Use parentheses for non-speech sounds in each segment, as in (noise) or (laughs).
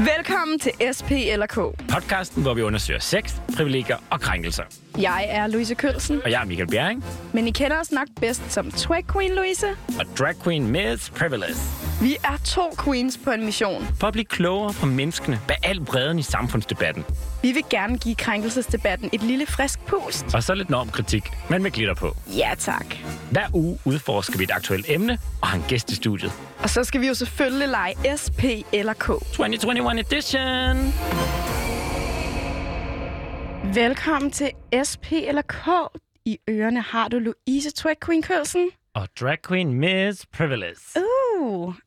Velkommen til SP eller K. Podcasten, hvor vi undersøger sex, privilegier og krænkelser. Jeg er Louise Kølsen, Og jeg er Michael Bjerring, men I kender os nok bedst som Twag Queen Louise. og drag queen Miss Privilege. Vi er to queens på en mission. For at blive klogere på menneskene bag al bredden i samfundsdebatten. Vi vil gerne give krænkelsesdebatten et lille frisk pust. Og så lidt normkritik, men med glitter på. Ja tak. Hver uge udforsker vi et aktuelt emne og har en gæst i studiet. Og så skal vi jo selvfølgelig lege SP eller K. 2021 edition! Velkommen til SP eller K. I ørerne har du Louise Twag Queen Kølsen. Og drag queen Miss Privilege. Uh,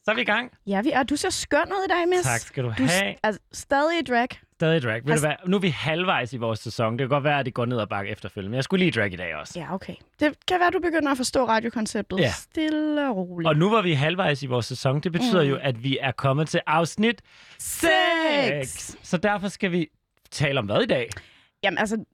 Så er vi i gang. ja, vi er. Du ser skøn ud i dag, miss. Tak skal du Du have. altså, stadig i drag. Stadig drag. Ved du hvad? Nu er vi halvvejs i vores sæson. Det kan godt være, at det går ned ad bakke efterfølgende. Men jeg skulle lige drag i dag også. Ja, okay. Det kan være, du begynder at forstå radiokonceptet. Ja. Stille og roligt. Og nu var vi halvvejs i vores sæson. Det betyder Mm. jo, at vi er kommet til afsnit Sex! Så derfor skal vi tale om hvad i dag? Jamen altså,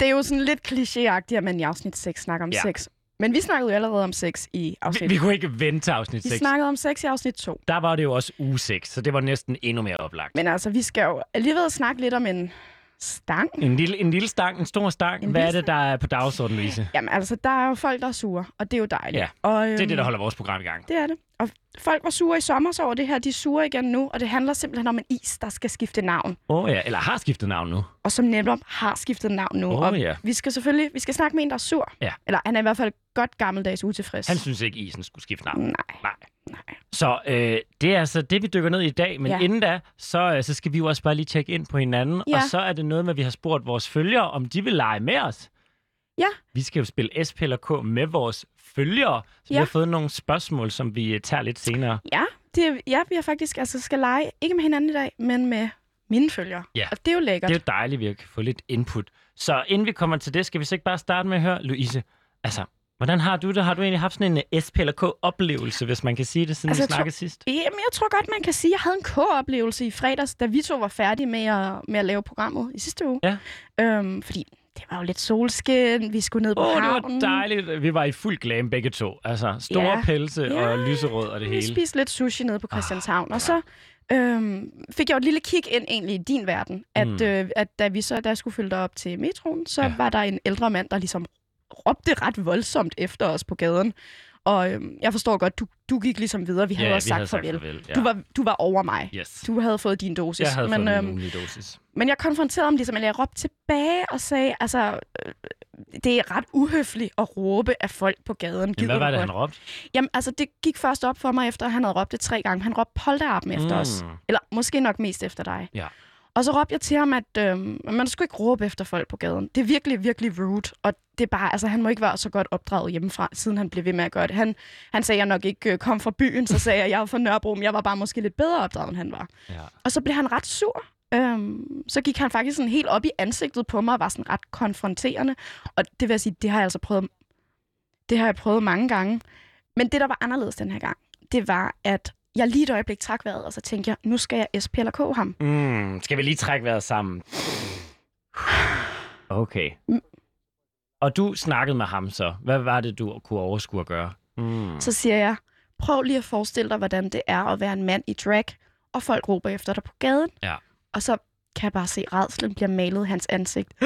det er jo sådan lidt klichéagtigt, at man i afsnit 6 snakker om Ja. sex. Men vi snakkede jo allerede om sex i Vi, afsnit vi kunne ikke vente til afsnit Vi 6. snakkede om sex i afsnit 2. Der var det jo også uge 6, så det var næsten endnu mere oplagt. Men altså, vi skal jo alligevel snakke lidt om en stang. En lille, en lille stang, en stor stang. En Hvad er det, der er på dagsordenen, Louise? Jamen altså, der er jo folk, der er sure, og det er jo dejligt. Ja, og, øhm, Det er det, der holder vores program i gang. Det er det. Og folk var sure i sommer over det her, de er sure igen nu, og det handler simpelthen om en is, der skal skifte navn. Åh oh, ja, eller har skiftet navn nu. Og som netop har skiftet navn nu. Åh, og ja. vi skal selvfølgelig vi skal snakke med en, der er sur. Ja. Eller han er i hvert fald godt gammeldags utilfreds. Han synes ikke, isen skulle skifte navn. Nej, Nej. nej. Så øh, det er altså det, vi dykker ned i dag. Men Ja. ja. inden da, så, øh, så skal vi jo også bare lige tjekke ind på hinanden. Ja. Og så er det noget med, at vi har spurgt vores følgere, om de vil lege med os. Ja. Vi skal jo spille eller K med vores følgere. Så Ja. vi har fået nogle spørgsmål, som vi øh, tager lidt senere. Ja, det ja, vi har faktisk altså skal lege, ikke med hinanden i dag, men med mine følgere. Ja. Og det er jo lækkert. Det er jo dejligt, at vi kan få lidt input. Så inden vi kommer til det, skal vi så ikke bare starte med at høre, Louise, altså, hvordan har du det? Har du egentlig haft sådan en øh, SP eller K-oplevelse, hvis man kan sige det, siden Altså, vi tror- snakkede sidst? Jamen, jeg tror godt, man kan sige, at jeg havde en K-oplevelse i fredags, da vi to var færdige med at, med at lave programmet i sidste uge. Ja. Øhm, fordi det var jo lidt solskin, vi skulle ned på oh, det havnen. var dejligt. Vi var i fuld glam begge to. Altså, store Ja. pelse Ja. og lyserød og det Vi hele. spiste lidt sushi nede på Christianshavn, Ah, og så øhm, fik jeg jo et lille kig ind egentlig i din verden, at, Mm. øh, at da vi så da jeg skulle følge dig op til metroen, så Ja. var der en ældre mand, der ligesom råbte ret voldsomt efter os på gaden. Og øhm, jeg forstår godt, du, du gik ligesom videre. Vi havde ja, også vi sagt havde sagt farvel. farvel. Ja. Du, var, du var over mig. Yes. Du havde fået din dosis. Jeg havde men, fået min øhm, ugenlige dosis. men jeg konfronterede ham ligesom, eller jeg råbte tilbage og sagde, altså, øh, det er ret uhøfligt at råbe af folk på gaden. Jamen, hvad var det, han råbte? Jamen, altså, det gik først op for mig, efter han havde råbt det tre gange. Han råbte polterappen efter os. Mm. Eller måske nok mest efter dig. Ja. Og så råbte jeg til ham, at øh, man skulle ikke råbe efter folk på gaden. Det er virkelig, virkelig rude. Og det er bare, altså, han må ikke være så godt opdraget hjemmefra, siden han blev ved med at gøre det. Han, han sagde, at jeg nok ikke øh, kom fra byen, så sagde jeg, at jeg var fra Nørrebro, men jeg var bare måske lidt bedre opdraget, end han var. Ja. Og så blev han ret sur. Øhm, så gik han faktisk sådan helt op i ansigtet på mig og var sådan ret konfronterende. Og det vil jeg sige, det har jeg altså prøvet, det har jeg prøvet mange gange. Men det, der var anderledes den her gang, det var, at jeg lige et øjeblik trak vejret, og så tænkte jeg, nu skal jeg SP eller K ham. Mm, skal vi lige trække vejret sammen? Okay. Mm. Og du snakkede med ham så. Hvad var det, du kunne overskue at gøre? Mm. Så siger jeg, prøv lige at forestille dig, hvordan det er at være en mand i drag, og folk råber efter dig på gaden. Ja. Og så kan jeg bare se, at redslen bliver malet i hans ansigt. (gasps)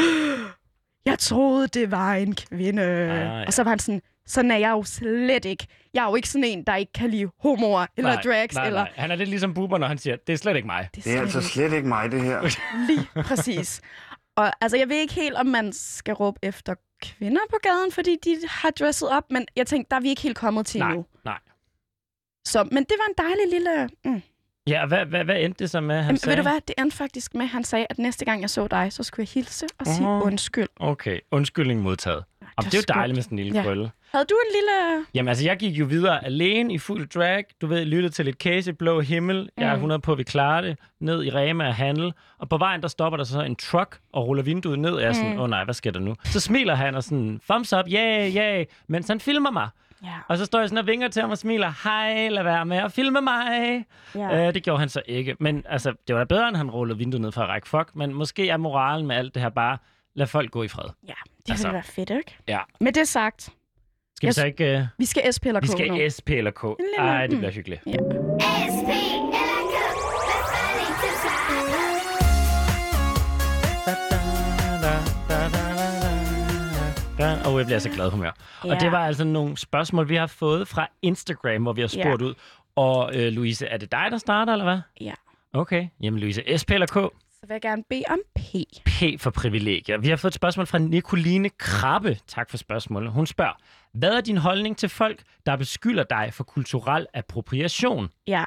Jeg troede, det var en kvinde. ja. Og så var han sådan, sådan er jeg jo slet ikke. Jeg er jo ikke sådan en, der ikke kan lide homoer eller nej, drags. nej, eller... nej. Han er lidt ligesom Bubber, når han siger, det er slet ikke mig. Det Det er altså slet slet ikke mig, det her. (laughs) lige præcis. Og altså, jeg ved ikke helt, om man skal råbe efter kvinder på gaden, fordi de har dresset op, men jeg tænkte, der er vi ikke helt kommet til Nej, endnu. nej. Så, men det var en dejlig lille... Mm. Ja, hvad, hvad, hvad endte det så med, han Jamen, sagde? ved du hvad, det endte faktisk med, at han sagde, at næste gang jeg så dig, så skulle jeg hilse og sige Åh. undskyld. Okay, undskyldning modtaget. Om det er jo dejligt med sådan en lille Ja. krølle. Havde du en lille... Jamen altså, jeg gik jo videre alene i fuld drag. Du ved, lyttede til lidt Casey, Blå Himmel. Jeg er Mm. 100 på, at vi klarer det. Ned i Rema og handle. Og på vejen, der stopper der så en truck og ruller vinduet ned. Og jeg er sådan, åh Mm. oh, nej, hvad sker der nu? Så smiler han og sådan, thumbs up, yeah, yeah, mens han filmer mig. Ja. Og så står jeg sådan og vinker til ham og smiler, hej, lad være med at filme mig. ja. Øh, det gjorde han så ikke. Men altså, det var da bedre, end han rullede vinduet ned for at række fuck. Men måske er moralen med alt det her bare, lad folk gå i fred. ja, det altså- ville være fedt, ikke? Ja. Med det sagt, Skal Jeg vi så ikke... Uh, vi skal SP eller K vi skal nu. SP eller K. Ej, det mm. bliver hyggeligt. SP eller K. Skal Og jeg bliver så glad humør. Ja. Og det var altså nogle spørgsmål, vi har fået fra Instagram, hvor vi har spurgt ja. ud. Og øh, Louise, er det dig, der starter, eller hvad? Ja. Okay. Jamen Louise, SP eller K? Så vil jeg gerne bede om P. P for privilegier. Vi har fået et spørgsmål fra Nicoline Krabbe. Tak for spørgsmålet. Hun spørger, hvad er din holdning til folk, der beskylder dig for kulturel appropriation? Ja,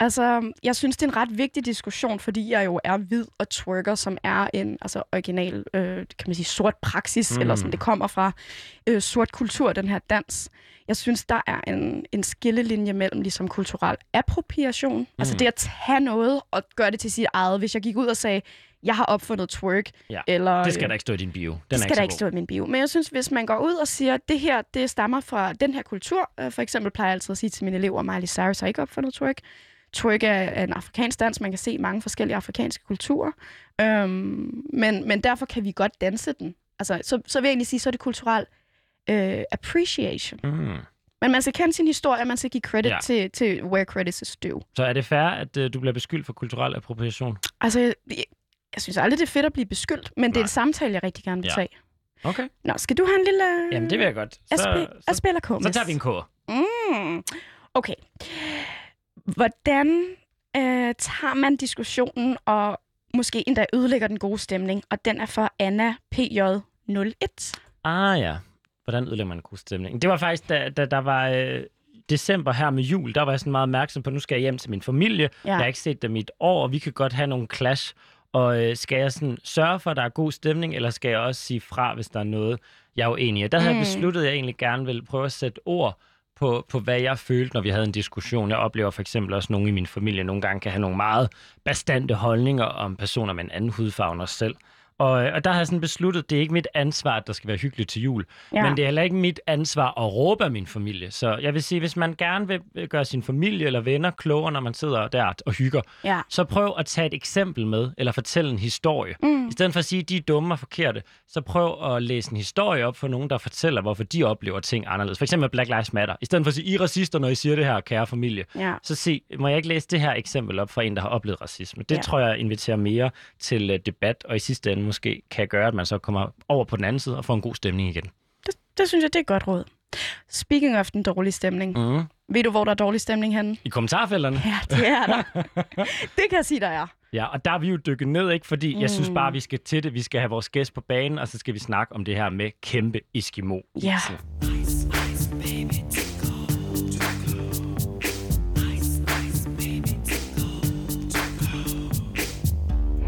Altså, jeg synes, det er en ret vigtig diskussion, fordi jeg jo er hvid og twerker, som er en altså, original, øh, kan man sige, sort praksis, mm. eller sådan, det kommer fra øh, sort kultur, den her dans. Jeg synes, der er en, en skillelinje mellem ligesom kulturel appropriation, mm. altså det at tage noget og gøre det til sit eget. Hvis jeg gik ud og sagde, jeg har opfundet twerk. Ja, eller, det skal der ikke stå i din bio. Den det skal der ikke stå i min bio. Men jeg synes, hvis man går ud og siger, at det her det stammer fra den her kultur, øh, for eksempel plejer jeg altid at sige til mine elever, Miley Cyrus har ikke opfundet twerk, twerk er en afrikansk dans. Man kan se mange forskellige afrikanske kulturer. Øhm, men, men derfor kan vi godt danse den. Altså, så, så vil jeg egentlig sige, så er det kulturel øh, appreciation. Mm. Men man skal kende sin historie, man skal give credit ja. til, til where credit is due. Så er det fair, at uh, du bliver beskyldt for kulturel appropriation? Altså, jeg, jeg synes aldrig, det er fedt at blive beskyldt, men Nej. det er en samtale, jeg rigtig gerne vil ja. tage. Okay. Nå, skal du have en lille... Jamen, det vil jeg godt. Så, SP, så, SP eller K? Så tager vi en K. Mm. Okay. Hvordan øh, tager man diskussionen og måske endda ødelægger den gode stemning? Og den er for Anna PJ01. Ah ja, hvordan ødelægger man en god stemning? Det var faktisk, da, da der var øh, december her med jul, der var jeg sådan meget opmærksom på, at nu skal jeg hjem til min familie. Ja. Jeg har ikke set dem i et år, og vi kan godt have nogle clash. Og øh, skal jeg sådan sørge for, at der er god stemning, eller skal jeg også sige fra, hvis der er noget, jeg er uenig i? Der havde mm. jeg besluttet, at jeg egentlig gerne ville prøve at sætte ord på, på, hvad jeg følte, når vi havde en diskussion. Jeg oplever for eksempel også, at nogle i min familie nogle gange kan have nogle meget bastante holdninger om personer med en anden hudfarve end os selv. Og, og der har jeg sådan besluttet, det er ikke mit ansvar, at der skal være hyggeligt til jul. Ja. Men det er heller ikke mit ansvar at råbe af min familie. Så jeg vil sige, hvis man gerne vil gøre sin familie eller venner klogere, når man sidder der og hygger, ja. så prøv at tage et eksempel med, eller fortælle en historie. Mm. I stedet for at sige, at de er dumme og forkerte, så prøv at læse en historie op for nogen, der fortæller, hvorfor de oplever ting anderledes. For eksempel Black Lives Matter. I stedet for at sige, I er racister, når I siger det her, kære familie. Ja. Så sig, må jeg ikke læse det her eksempel op for en, der har oplevet racisme? Det ja. tror jeg inviterer mere til uh, debat, og i sidste ende måske kan gøre, at man så kommer over på den anden side og får en god stemning igen. Det, det synes jeg, det er et godt råd. Speaking of den dårlige stemning. Mm. Ved du, hvor der er dårlig stemning henne? I kommentarfelterne. Ja, det er der. (laughs) det kan jeg sige, der er. Ja, og der er vi jo dykket ned, ikke? Fordi mm. jeg synes bare, vi skal til det. Vi skal have vores gæst på banen, og så skal vi snakke om det her med kæmpe Eskimo. Ja.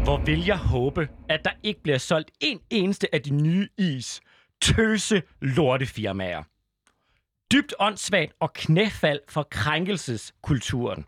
Hvor vil jeg håbe, at der ikke bliver solgt en eneste af de nye is tøse lortefirmaer. Dybt åndssvagt og knæfald for krænkelseskulturen.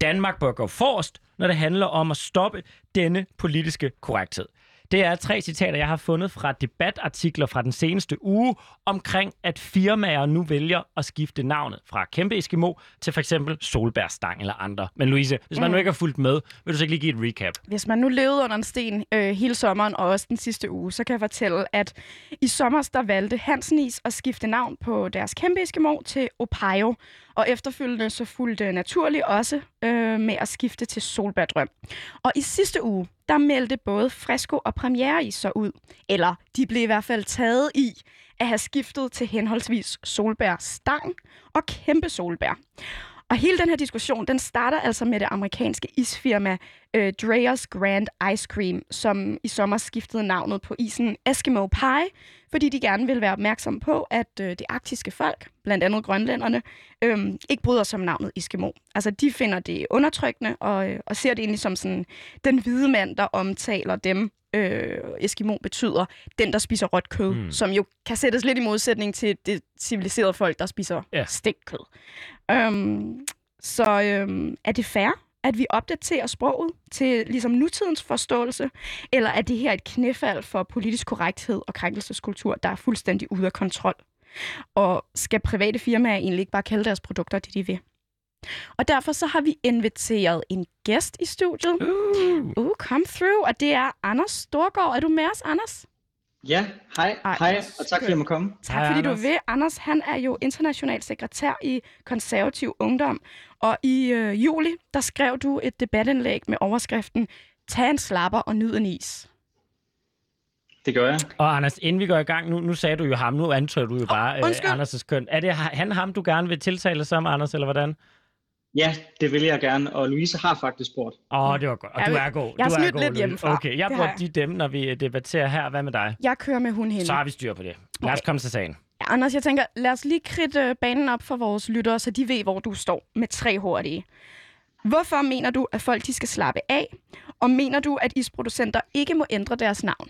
Danmark bør gå forrest, når det handler om at stoppe denne politiske korrekthed. Det er tre citater, jeg har fundet fra debatartikler fra den seneste uge omkring, at firmaer nu vælger at skifte navnet fra Kæmpe Eskimo til for eksempel Solbærstang eller andre. Men Louise, hvis man mm. nu ikke har fulgt med, vil du så ikke lige give et recap? Hvis man nu levede under en sten øh, hele sommeren og også den sidste uge, så kan jeg fortælle, at i sommer der valgte Hansen Is at skifte navn på deres Kæmpe Eskimo til Opayo. Og efterfølgende så fulgte naturligt også øh, med at skifte til Solbærdrøm. Og i sidste uge, der meldte både Fresco og Premiere i så ud. Eller de blev i hvert fald taget i at have skiftet til henholdsvis Solbær Stang og Kæmpe Solbær. Og hele den her diskussion, den starter altså med det amerikanske isfirma øh, Dreyer's Grand Ice Cream, som i sommer skiftede navnet på isen Eskimo Pie, fordi de gerne vil være opmærksom på, at øh, det arktiske folk, blandt andet grønlænderne, øh, ikke bryder sig om navnet Eskimo. Altså, de finder det undertrykkende og, øh, og ser det egentlig som sådan den hvide mand, der omtaler dem. Øh, Eskimo betyder den, der spiser råt kød, mm. som jo kan sættes lidt i modsætning til det civiliserede folk, der spiser yeah. stikkød. Øhm, så øhm, er det fair, at vi opdaterer sproget til ligesom nutidens forståelse, eller er det her et knæfald for politisk korrekthed og krænkelseskultur, der er fuldstændig ude af kontrol? Og skal private firmaer egentlig ikke bare kalde deres produkter det, de vil? Og derfor så har vi inviteret en gæst i studiet. Uh, uh come through, og det er Anders Storgård. Er du med os, Anders? Ja, hej, Ej, hej, og tak fordi jeg må komme. Tak hej, fordi Anders. du vil. Anders, han er jo international sekretær i Konservativ Ungdom, og i øh, juli, der skrev du et debatindlæg med overskriften Tag en slapper og nyd en is. Det gør jeg. Og Anders, inden vi går i gang, nu, nu sagde du jo ham, nu antager du jo bare oh, øh, Anders' køn. Er det han ham, du gerne vil tiltale som, Anders, eller hvordan? Ja, det vil jeg gerne, og Louise har faktisk spurgt. Åh, oh, det var godt. Og du er god. Jeg har snydt lidt hjemmefra. Okay, jeg bruger de dem, når vi debatterer her. Hvad med dig? Jeg kører med hun hende. Så har vi styr på det. Lad os komme til sagen. Ja, Anders, jeg tænker, lad os lige kridte banen op for vores lyttere, så de ved, hvor du står med tre hurtige. Hvorfor mener du, at folk de skal slappe af? Og mener du, at isproducenter ikke må ændre deres navn?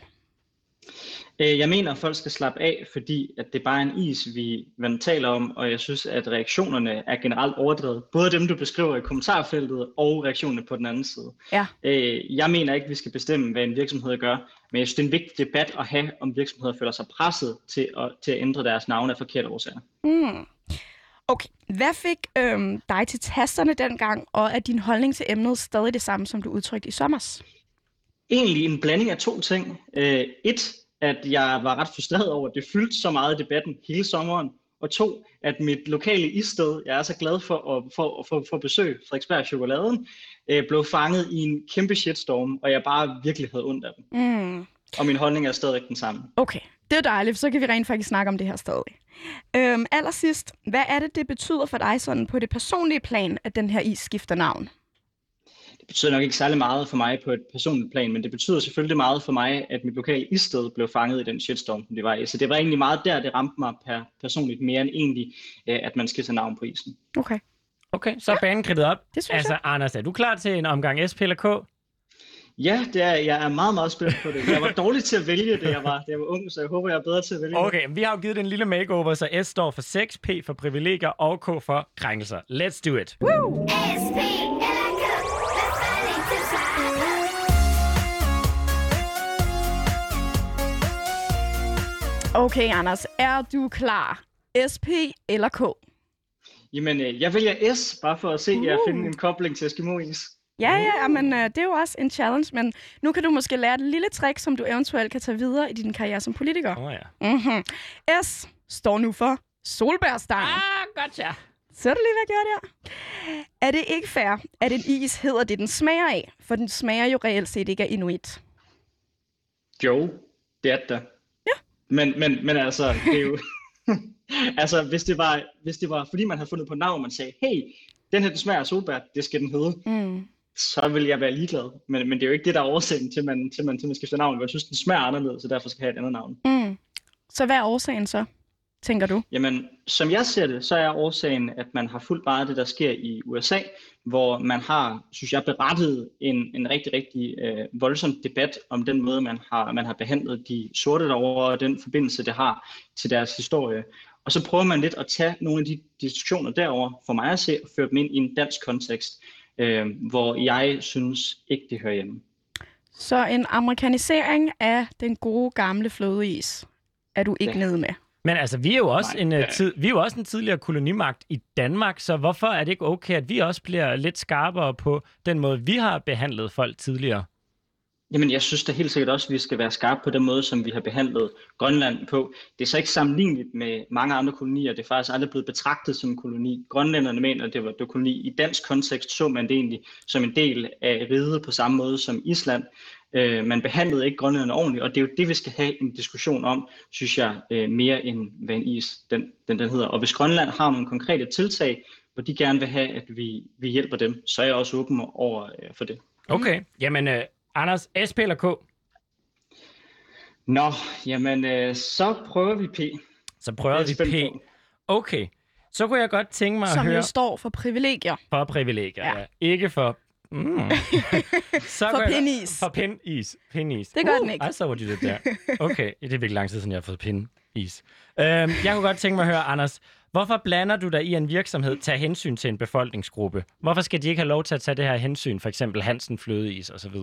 Øh, jeg mener, at folk skal slappe af, fordi at det bare er en is, vi man taler om, og jeg synes, at reaktionerne er generelt overdrevet. Både dem, du beskriver i kommentarfeltet, og reaktionerne på den anden side. Ja. Øh, jeg mener ikke, at vi skal bestemme, hvad en virksomhed gør, men jeg synes, det er en vigtig debat at have, om virksomheder føler sig presset til at, til at ændre deres navn af forkerte årsager. Mm. Okay, hvad fik øhm, dig til tasterne dengang, og er din holdning til emnet stadig det samme, som du udtrykte i sommers? Egentlig en blanding af to ting. Øh, et, at jeg var ret frustreret over, at det fyldte så meget i debatten hele sommeren. Og to, at mit lokale isted, jeg er så glad for at for, for, for besøg, Frederiksberg Chokoladen, øh, blev fanget i en kæmpe shitstorm, og jeg bare virkelig havde ondt af dem. Mm. Og min holdning er stadig den samme. Okay, det er dejligt, så kan vi rent faktisk snakke om det her stadig. Øhm, allersidst, hvad er det, det betyder for dig sådan på det personlige plan, at den her is skifter navn? Betyder nok ikke særlig meget for mig på et personligt plan, men det betyder selvfølgelig meget for mig, at mit lokale isted blev fanget i den shitstorm, som det var i. Så det var egentlig meget der, det ramte mig per personligt mere end egentlig, øh, at man skal tage navn på isen. Okay. Okay, så er banen kridtet op. Det synes altså, jeg. Anders, er du klar til en omgang SP eller K? Ja, det er, jeg er meget, meget spændt på det. Jeg var dårlig til at vælge det, jeg var, da jeg var ung, så jeg håber, jeg er bedre til at vælge Okay, vi har jo givet det en lille makeover, så S står for sex, P for privilegier og K for krænkelser. Let's do it. Woo! SP Okay, Anders, er du klar? SP eller K? Jamen, øh, jeg vælger S, bare for at se uh. jer finde en kobling til Eskimo-is. Ja, ja, men uh, det er jo også en challenge, men nu kan du måske lære et lille trick, som du eventuelt kan tage videre i din karriere som politiker. Åh oh, ja. Mm-hmm. S står nu for solbærstang. Ah, godt ja. Så du lige, hvad jeg gjorde der? Er det ikke fair, at en is hedder det, den smager af? For den smager jo reelt set ikke af inuit. Jo, det er det. Men, men, men altså, det er jo... (laughs) altså, hvis det, var, hvis det var, fordi man havde fundet på navn, man sagde, hey, den her den smager af solbær, det skal den hedde, mm. så vil jeg være ligeglad. Men, men det er jo ikke det, der er årsagen til, man, til, man, til man skifter navn. Jeg synes, den smager anderledes, så derfor skal have et andet navn. Mm. Så hvad er årsagen så? Tænker du? Jamen, som jeg ser det, så er årsagen, at man har fulgt meget af det, der sker i USA, hvor man har, synes jeg, berettet en, en rigtig, rigtig øh, voldsom debat om den måde, man har, man har behandlet de sorte derovre, og den forbindelse, det har til deres historie. Og så prøver man lidt at tage nogle af de diskussioner derover for mig at se, og føre dem ind i en dansk kontekst, øh, hvor jeg synes ikke, det hører hjemme. Så en amerikanisering af den gode gamle flødeis er du ikke ja. nede med? Men altså, vi er jo også, Nej, en, ja. tid, vi er jo også en tidligere kolonimagt i Danmark, så hvorfor er det ikke okay, at vi også bliver lidt skarpere på den måde, vi har behandlet folk tidligere? Jamen, jeg synes da helt sikkert også, at vi skal være skarpe på den måde, som vi har behandlet Grønland på. Det er så ikke sammenligneligt med mange andre kolonier. Det er faktisk aldrig blevet betragtet som en koloni. Grønlænderne mener, at det var, det var koloni. I dansk kontekst så man det egentlig som en del af riget på samme måde som Island. Øh, man behandlede ikke grønlænderne ordentligt, og det er jo det, vi skal have en diskussion om, synes jeg, øh, mere end hvad en is den, den, den hedder. Og hvis Grønland har nogle konkrete tiltag, hvor de gerne vil have, at vi, vi hjælper dem, så er jeg også åben over øh, for det. Okay, jamen øh, Anders, SP eller K? Nå, jamen øh, så prøver vi P. Så prøver vi P. Okay, så kunne jeg godt tænke mig Som at høre... Som står for privilegier. For privilegier, ja. ja. Ikke for Mm. (laughs) så for pinis. For pinis. pinis. Det gør uh, den ikke. I saw what you did there. Okay, (laughs) det er virkelig lang tid siden, jeg har fået pinis. Um, jeg kunne godt tænke mig at høre, Anders, hvorfor blander du dig i en virksomhed tage hensyn til en befolkningsgruppe? Hvorfor skal de ikke have lov til at tage det her hensyn, for eksempel Hansen Flødeis osv.?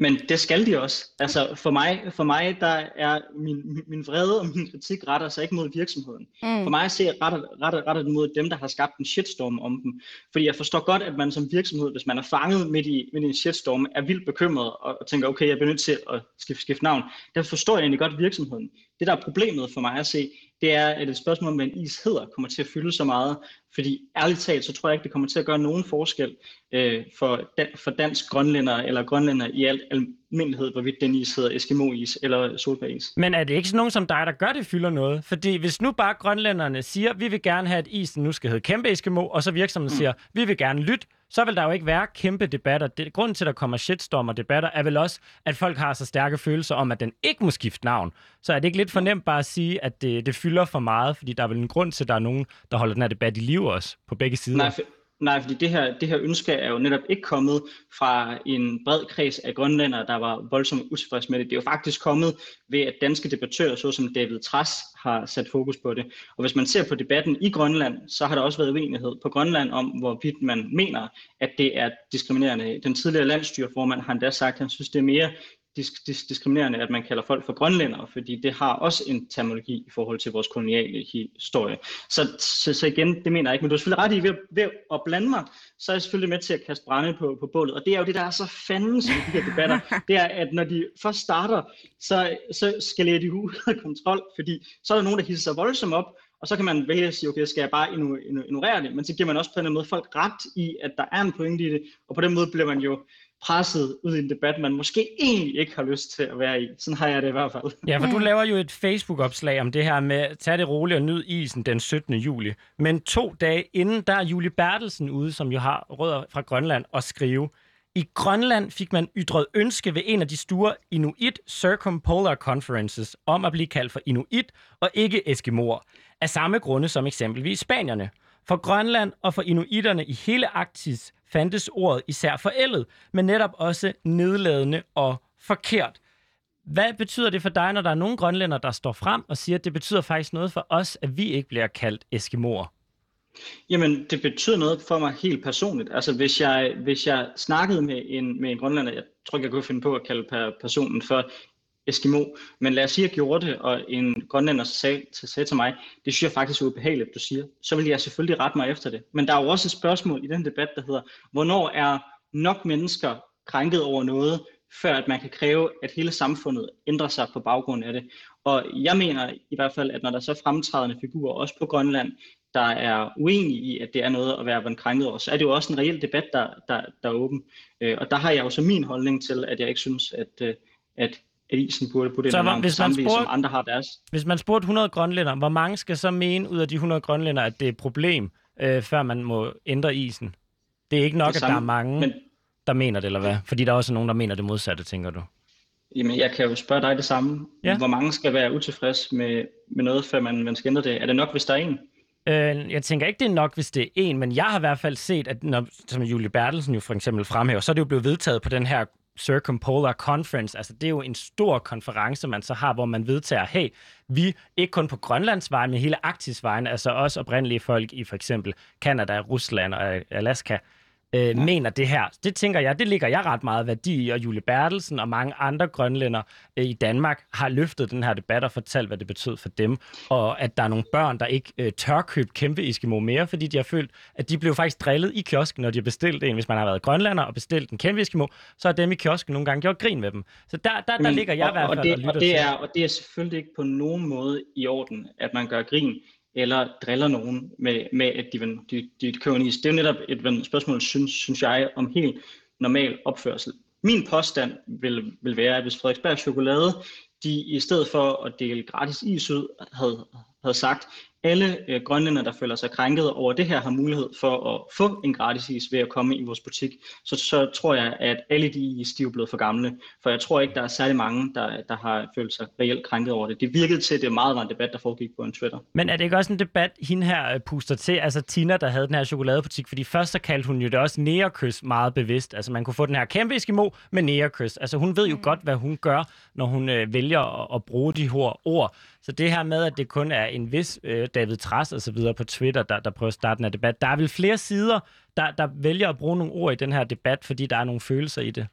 Men det skal de også. Altså for mig, for mig der er min, min vrede og min kritik retter sig ikke mod virksomheden. Mm. For mig at se retter, retter, retter mod dem, der har skabt en shitstorm om dem. Fordi jeg forstår godt, at man som virksomhed, hvis man er fanget midt i, midt i en shitstorm, er vildt bekymret og, og tænker, okay, jeg bliver nødt til at skifte, skifte navn. Der forstår jeg egentlig godt virksomheden. Det, der er problemet for mig at se, det er, at et spørgsmål om, hvad en is hedder, kommer til at fylde så meget. Fordi ærligt talt, så tror jeg ikke, det kommer til at gøre nogen forskel øh, for, dan- for dansk grønlænder eller grønlænder i alt almindelighed, hvorvidt den is hedder Eskimo-is eller solbæris. Men er det ikke sådan nogen som dig, der gør det fylder noget? Fordi hvis nu bare grønlænderne siger, vi vil gerne have, at isen nu skal hedde kæmpe Eskimo, og så virksomheden mm. siger, vi vil gerne lytte, så vil der jo ikke være kæmpe debatter. Det, grunden til, at der kommer shitstorm og debatter, er vel også, at folk har så stærke følelser om, at den ikke må skifte navn. Så er det ikke lidt for nemt bare at sige, at det, det fylder for meget, fordi der er vel en grund til, at der er nogen, der holder den her debat i live også, på begge sider? Nej, nej, fordi det her, det her ønske er jo netop ikke kommet fra en bred kreds af grønlændere, der var voldsomt utilfredse med det. Det er jo faktisk kommet ved, at danske debattører, såsom David Tras, har sat fokus på det. Og hvis man ser på debatten i Grønland, så har der også været uenighed på Grønland om, hvorvidt man mener, at det er diskriminerende. Den tidligere landstyreformand har endda sagt, at han synes, det er mere disk, disk, diskriminerende, at man kalder folk for grønlændere, fordi det har også en terminologi i forhold til vores koloniale historie. Så, så, så igen, det mener jeg ikke, men du er selvfølgelig ret i, ved, ved at blande mig, så er jeg selvfølgelig med til at kaste brænde på, på bålet. Og det er jo det, der er så fanden som de her debatter, (laughs) det er, at når de først starter, så, så skal de ud af kontrol, fordi så er der nogen, der hisser sig voldsomt op, og så kan man vælge at sige, okay, skal jeg bare ignorere det, men så giver man også på den måde folk ret i, at der er en pointe i det, og på den måde bliver man jo presset ud i en debat, man måske egentlig ikke har lyst til at være i. Sådan har jeg det i hvert fald. Ja, for du laver jo et Facebook-opslag om det her med at tage det roligt og nyde isen den 17. juli. Men to dage inden, der er Julie Bertelsen ude, som jo har rødder fra Grønland, og skrive, i Grønland fik man ytret ønske ved en af de store Inuit Circumpolar Conferences om at blive kaldt for Inuit og ikke Eskimoer, af samme grunde som eksempelvis Spanierne. For Grønland og for inuiterne i hele Arktis fandtes ordet især forældet, men netop også nedladende og forkert. Hvad betyder det for dig, når der er nogle grønlænder, der står frem og siger, at det betyder faktisk noget for os, at vi ikke bliver kaldt eskimoer? Jamen, det betyder noget for mig helt personligt. Altså, hvis jeg, hvis jeg snakkede med en, med en grønlænder, jeg tror ikke, jeg kunne finde på at kalde personen for Eskimo. Men lad os sige, at jeg gjorde det, og en grønlænder sagde, sagde til mig, det synes jeg faktisk er ubehageligt, du siger. Så vil jeg selvfølgelig rette mig efter det. Men der er jo også et spørgsmål i den debat, der hedder, hvornår er nok mennesker krænket over noget, før at man kan kræve, at hele samfundet ændrer sig på baggrund af det. Og jeg mener i hvert fald, at når der er så fremtrædende figurer, også på Grønland, der er uenige i, at det er noget at være krænket over, så er det jo også en reel debat, der, der, der er åben. Øh, og der har jeg jo så min holdning til, at jeg ikke synes, at, øh, at at isen burde det så, hvis man spurgte, som andre har deres. Hvis man spurgte 100 grønlænder, hvor mange skal så mene ud af de 100 grønlænder, at det er et problem, øh, før man må ændre isen? Det er ikke nok, det at der er mange, men, der mener det, eller hvad? Fordi der er også nogen, der mener det modsatte, tænker du? Jamen, jeg kan jo spørge dig det samme. Ja. Hvor mange skal være utilfreds med, med noget, før man, man skal ændre det? Er det nok, hvis der er en? Øh, jeg tænker ikke, det er nok, hvis det er en, men jeg har i hvert fald set, at når, som Julie Bertelsen jo for eksempel fremhæver, så er det jo blevet vedtaget på den her Circumpolar Conference. Altså, det er jo en stor konference, man så har, hvor man vedtager, hey, vi ikke kun på Grønlands vej, men hele Arktis vejen, altså også oprindelige folk i for eksempel Kanada, Rusland og Alaska, øh, ja. mener det her. Det tænker jeg, det ligger jeg ret meget værdi i, og Julie Bertelsen og mange andre grønlænder øh, i Danmark har løftet den her debat og fortalt, hvad det betød for dem, og at der er nogle børn, der ikke øh, tør købe kæmpe Eskimo mere, fordi de har følt, at de blev faktisk drillet i kiosken, når de har bestilt en. Hvis man har været grønlænder og bestilt en kæmpe Eskimo, så har dem i kiosken nogle gange gjort grin med dem. Så der, der, der Men, ligger jeg og, i hvert fald og, det, og, og det er, Og det er selvfølgelig ikke på nogen måde i orden, at man gør grin eller driller nogen med, med at de, de, de køber en is. Det er jo netop et spørgsmål, synes, synes jeg, om helt normal opførsel. Min påstand vil, vil være, at hvis Frederiksberg Chokolade, de i stedet for at dele gratis is ud, havde, havde sagt, alle øh, grønlænder, der føler sig krænket over det her, har mulighed for at få en gratis is ved at komme i vores butik, så, så tror jeg, at alle de is, de er blevet for gamle. For jeg tror ikke, der er særlig mange, der, der har følt sig reelt krænket over det. Det virkede til, at det meget var en debat, der foregik på en Twitter. Men er det ikke også en debat, hende her øh, puster til? Altså Tina, der havde den her chokoladebutik, fordi først så kaldte hun jo det også nærekys meget bevidst. Altså man kunne få den her kæmpe Eskimo med nærekys. Altså hun ved jo mm. godt, hvad hun gør, når hun øh, vælger at, at bruge de her ord. Så det her med, at det kun er en vis øh, David Tras og så videre på Twitter, der, der prøver at starte den her debat. Der er vel flere sider, der, der vælger at bruge nogle ord i den her debat, fordi der er nogle følelser i det.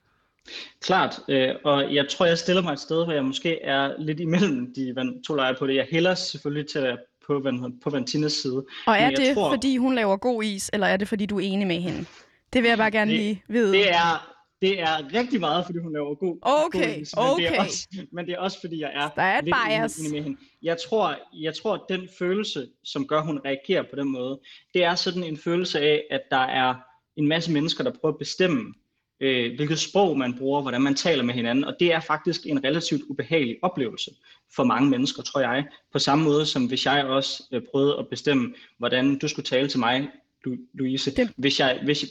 Klart, øh, og jeg tror, jeg stiller mig et sted, hvor jeg måske er lidt imellem de to lejre på det. Jeg hælder selvfølgelig til at være på, på Vantinas side. Og er det, tror, fordi hun laver god is, eller er det, fordi du er enig med hende? Det vil jeg bare gerne det, lige vide. Det er, det er rigtig meget, fordi hun laver god Okay, god, men okay. Det er også, men det er også, fordi jeg er Der er lidt bias. enig med hende. Jeg tror, jeg tror, at den følelse, som gør, at hun reagerer på den måde, det er sådan en følelse af, at der er en masse mennesker, der prøver at bestemme, øh, hvilket sprog man bruger, hvordan man taler med hinanden, og det er faktisk en relativt ubehagelig oplevelse for mange mennesker, tror jeg. På samme måde som hvis jeg også øh, prøvede at bestemme, hvordan du skulle tale til mig, Louise. Det- Hvis, jeg, hvis,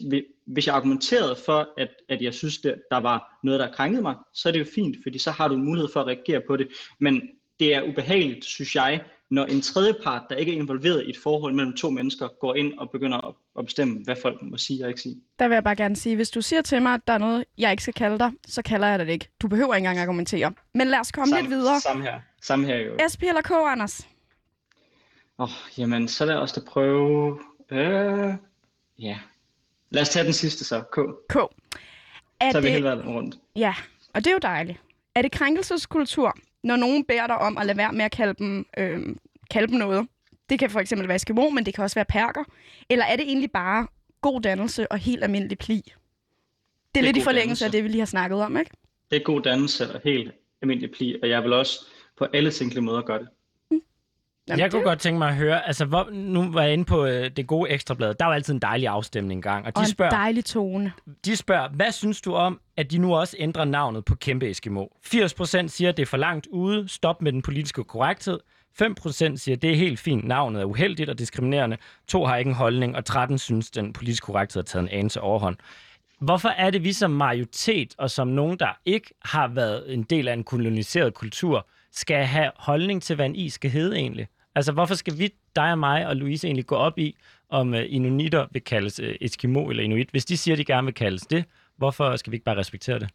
hvis, jeg argumenterede for, at, at jeg synes, det, der var noget, der krænkede mig, så er det jo fint, fordi så har du mulighed for at reagere på det. Men det er ubehageligt, synes jeg, når en tredje part, der ikke er involveret i et forhold mellem to mennesker, går ind og begynder at, at bestemme, hvad folk må sige og ikke sige. Der vil jeg bare gerne sige, hvis du siger til mig, at der er noget, jeg ikke skal kalde dig, så kalder jeg dig det ikke. Du behøver ikke engang argumentere. Men lad os komme lidt videre. Samme her. Samme her jo. SP eller K, Anders? Åh, oh, jamen, så lad os da prøve... Øh, ja. Lad os tage den sidste så, K. K. Er Så vi det... hele vejen rundt. Ja, og det er jo dejligt. Er det krænkelseskultur, når nogen beder dig om at lade være med at kalde dem, øh, kalde dem noget? Det kan for eksempel være eskimo, men det kan også være perker. Eller er det egentlig bare god dannelse og helt almindelig pli? Det er, Det er lidt i forlængelse af dannelse. det, vi lige har snakket om, ikke? Det er god dannelse og helt almindelig pli, og jeg vil også på alle tænkelige måder gøre det. Jamen, jeg kunne det, godt tænke mig at høre, altså hvor, nu var jeg inde på øh, det gode ekstrablad. Der var altid en dejlig afstemning gang, og og de en spørger, dejlig tone. de spørger, hvad synes du om, at de nu også ændrer navnet på Kæmpe Eskimo? 80% siger, at det er for langt ude, stop med den politiske korrekthed. 5% siger, at det er helt fint, navnet er uheldigt og diskriminerende. 2 har ikke en holdning, og 13 synes, den politiske korrekthed har taget en anelse overhånd. Hvorfor er det, vi som majoritet, og som nogen, der ikke har været en del af en koloniseret kultur, skal have holdning til, hvad en is skal hedde egentlig? Altså, hvorfor skal vi, dig og mig og Louise, egentlig gå op i, om uh, inuitter vil kaldes uh, Eskimo eller Inuit? Hvis de siger, de gerne vil kaldes det, hvorfor skal vi ikke bare respektere det?